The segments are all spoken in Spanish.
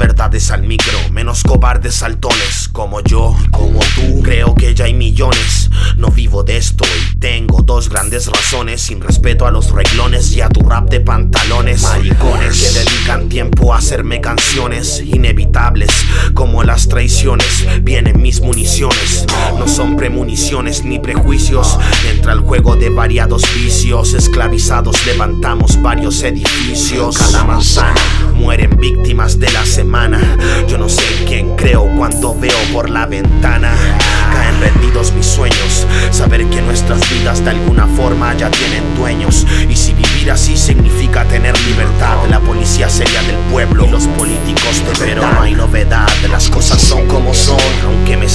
verdades al micro, menos cobardes saltones como yo, como tú. Creo que ya hay millones. No vivo de esto y tengo dos grandes razones. Sin respeto a los reglones y a tu rap de pantalones. Maricones que dedican tiempo a hacerme canciones inevitables como las traiciones. Vienen mis municiones, no son premoniciones ni prejuicios. Entra el juego de variados vicios. Esclavizados levantamos varios edificios. Cada manzana mueren víctimas de la semana. Yo no sé quién creo cuando veo por la ventana. Caen rendidos mis sueños. Saber que nuestras vidas de alguna forma ya tienen dueños. Y si vivir así significa tener libertad, la policía sería del pueblo y los políticos de Pero no hay novedad, las cosas son como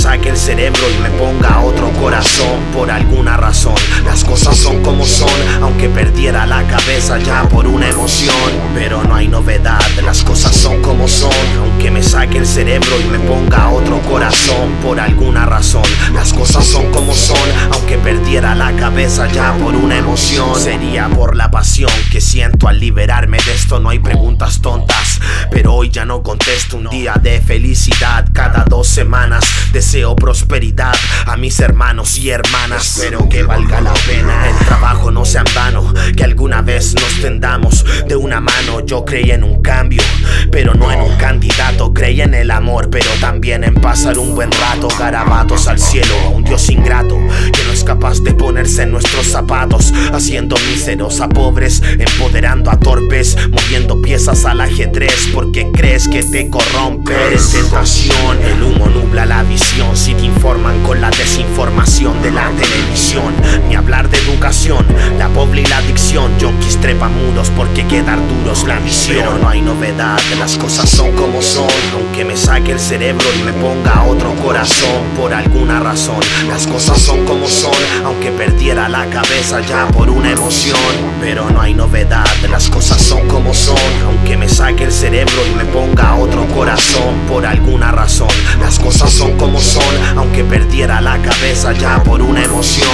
saque el cerebro y me ponga otro corazón por alguna razón. Las cosas son como son, aunque perdiera la cabeza ya por una emoción. Pero no hay novedad, las cosas son como son. Aunque me saque el cerebro y me ponga otro corazón por alguna razón. Las cosas son como son, aunque perdiera la cabeza ya por una emoción. Sería por la pasión que siento al liberarme de esto. No hay preguntas tontas, pero hoy ya no contesto. Un día de felicidad cada dos semanas. Deseo prosperidad a mis hermanos y hermanas. Espero que valga la pena. El trabajo no sea una mano. Yo creí en un cambio, pero no en un candidato. Creí en el amor, pero también en pasar un buen rato. Garabatos al cielo, un Dios ingrato que no es capaz de ponerse en nuestros zapatos. Haciendo míseros a pobres, empoderando a torpes, moviendo piezas al ajedrez porque crees que te corrompe. Eres tentación, el humo nubla la visión. Si te informan con la desinformación de la televisión, ni hablar de educación, la pobre y la adicción. Yonkis trepa muros porque quedar duros la misión. Pero no hay novedad, las cosas son como son. Aunque me saque el cerebro y me ponga otro corazón por alguna razón. Las cosas son como son, aunque perdiera la cabeza ya por una emoción. Pero no hay novedad, las cosas son como son. Aunque me saque el cerebro y me ponga otro corazón por alguna razón. Las cosas son como son, aunque perdiera la cabeza ya por una emoción.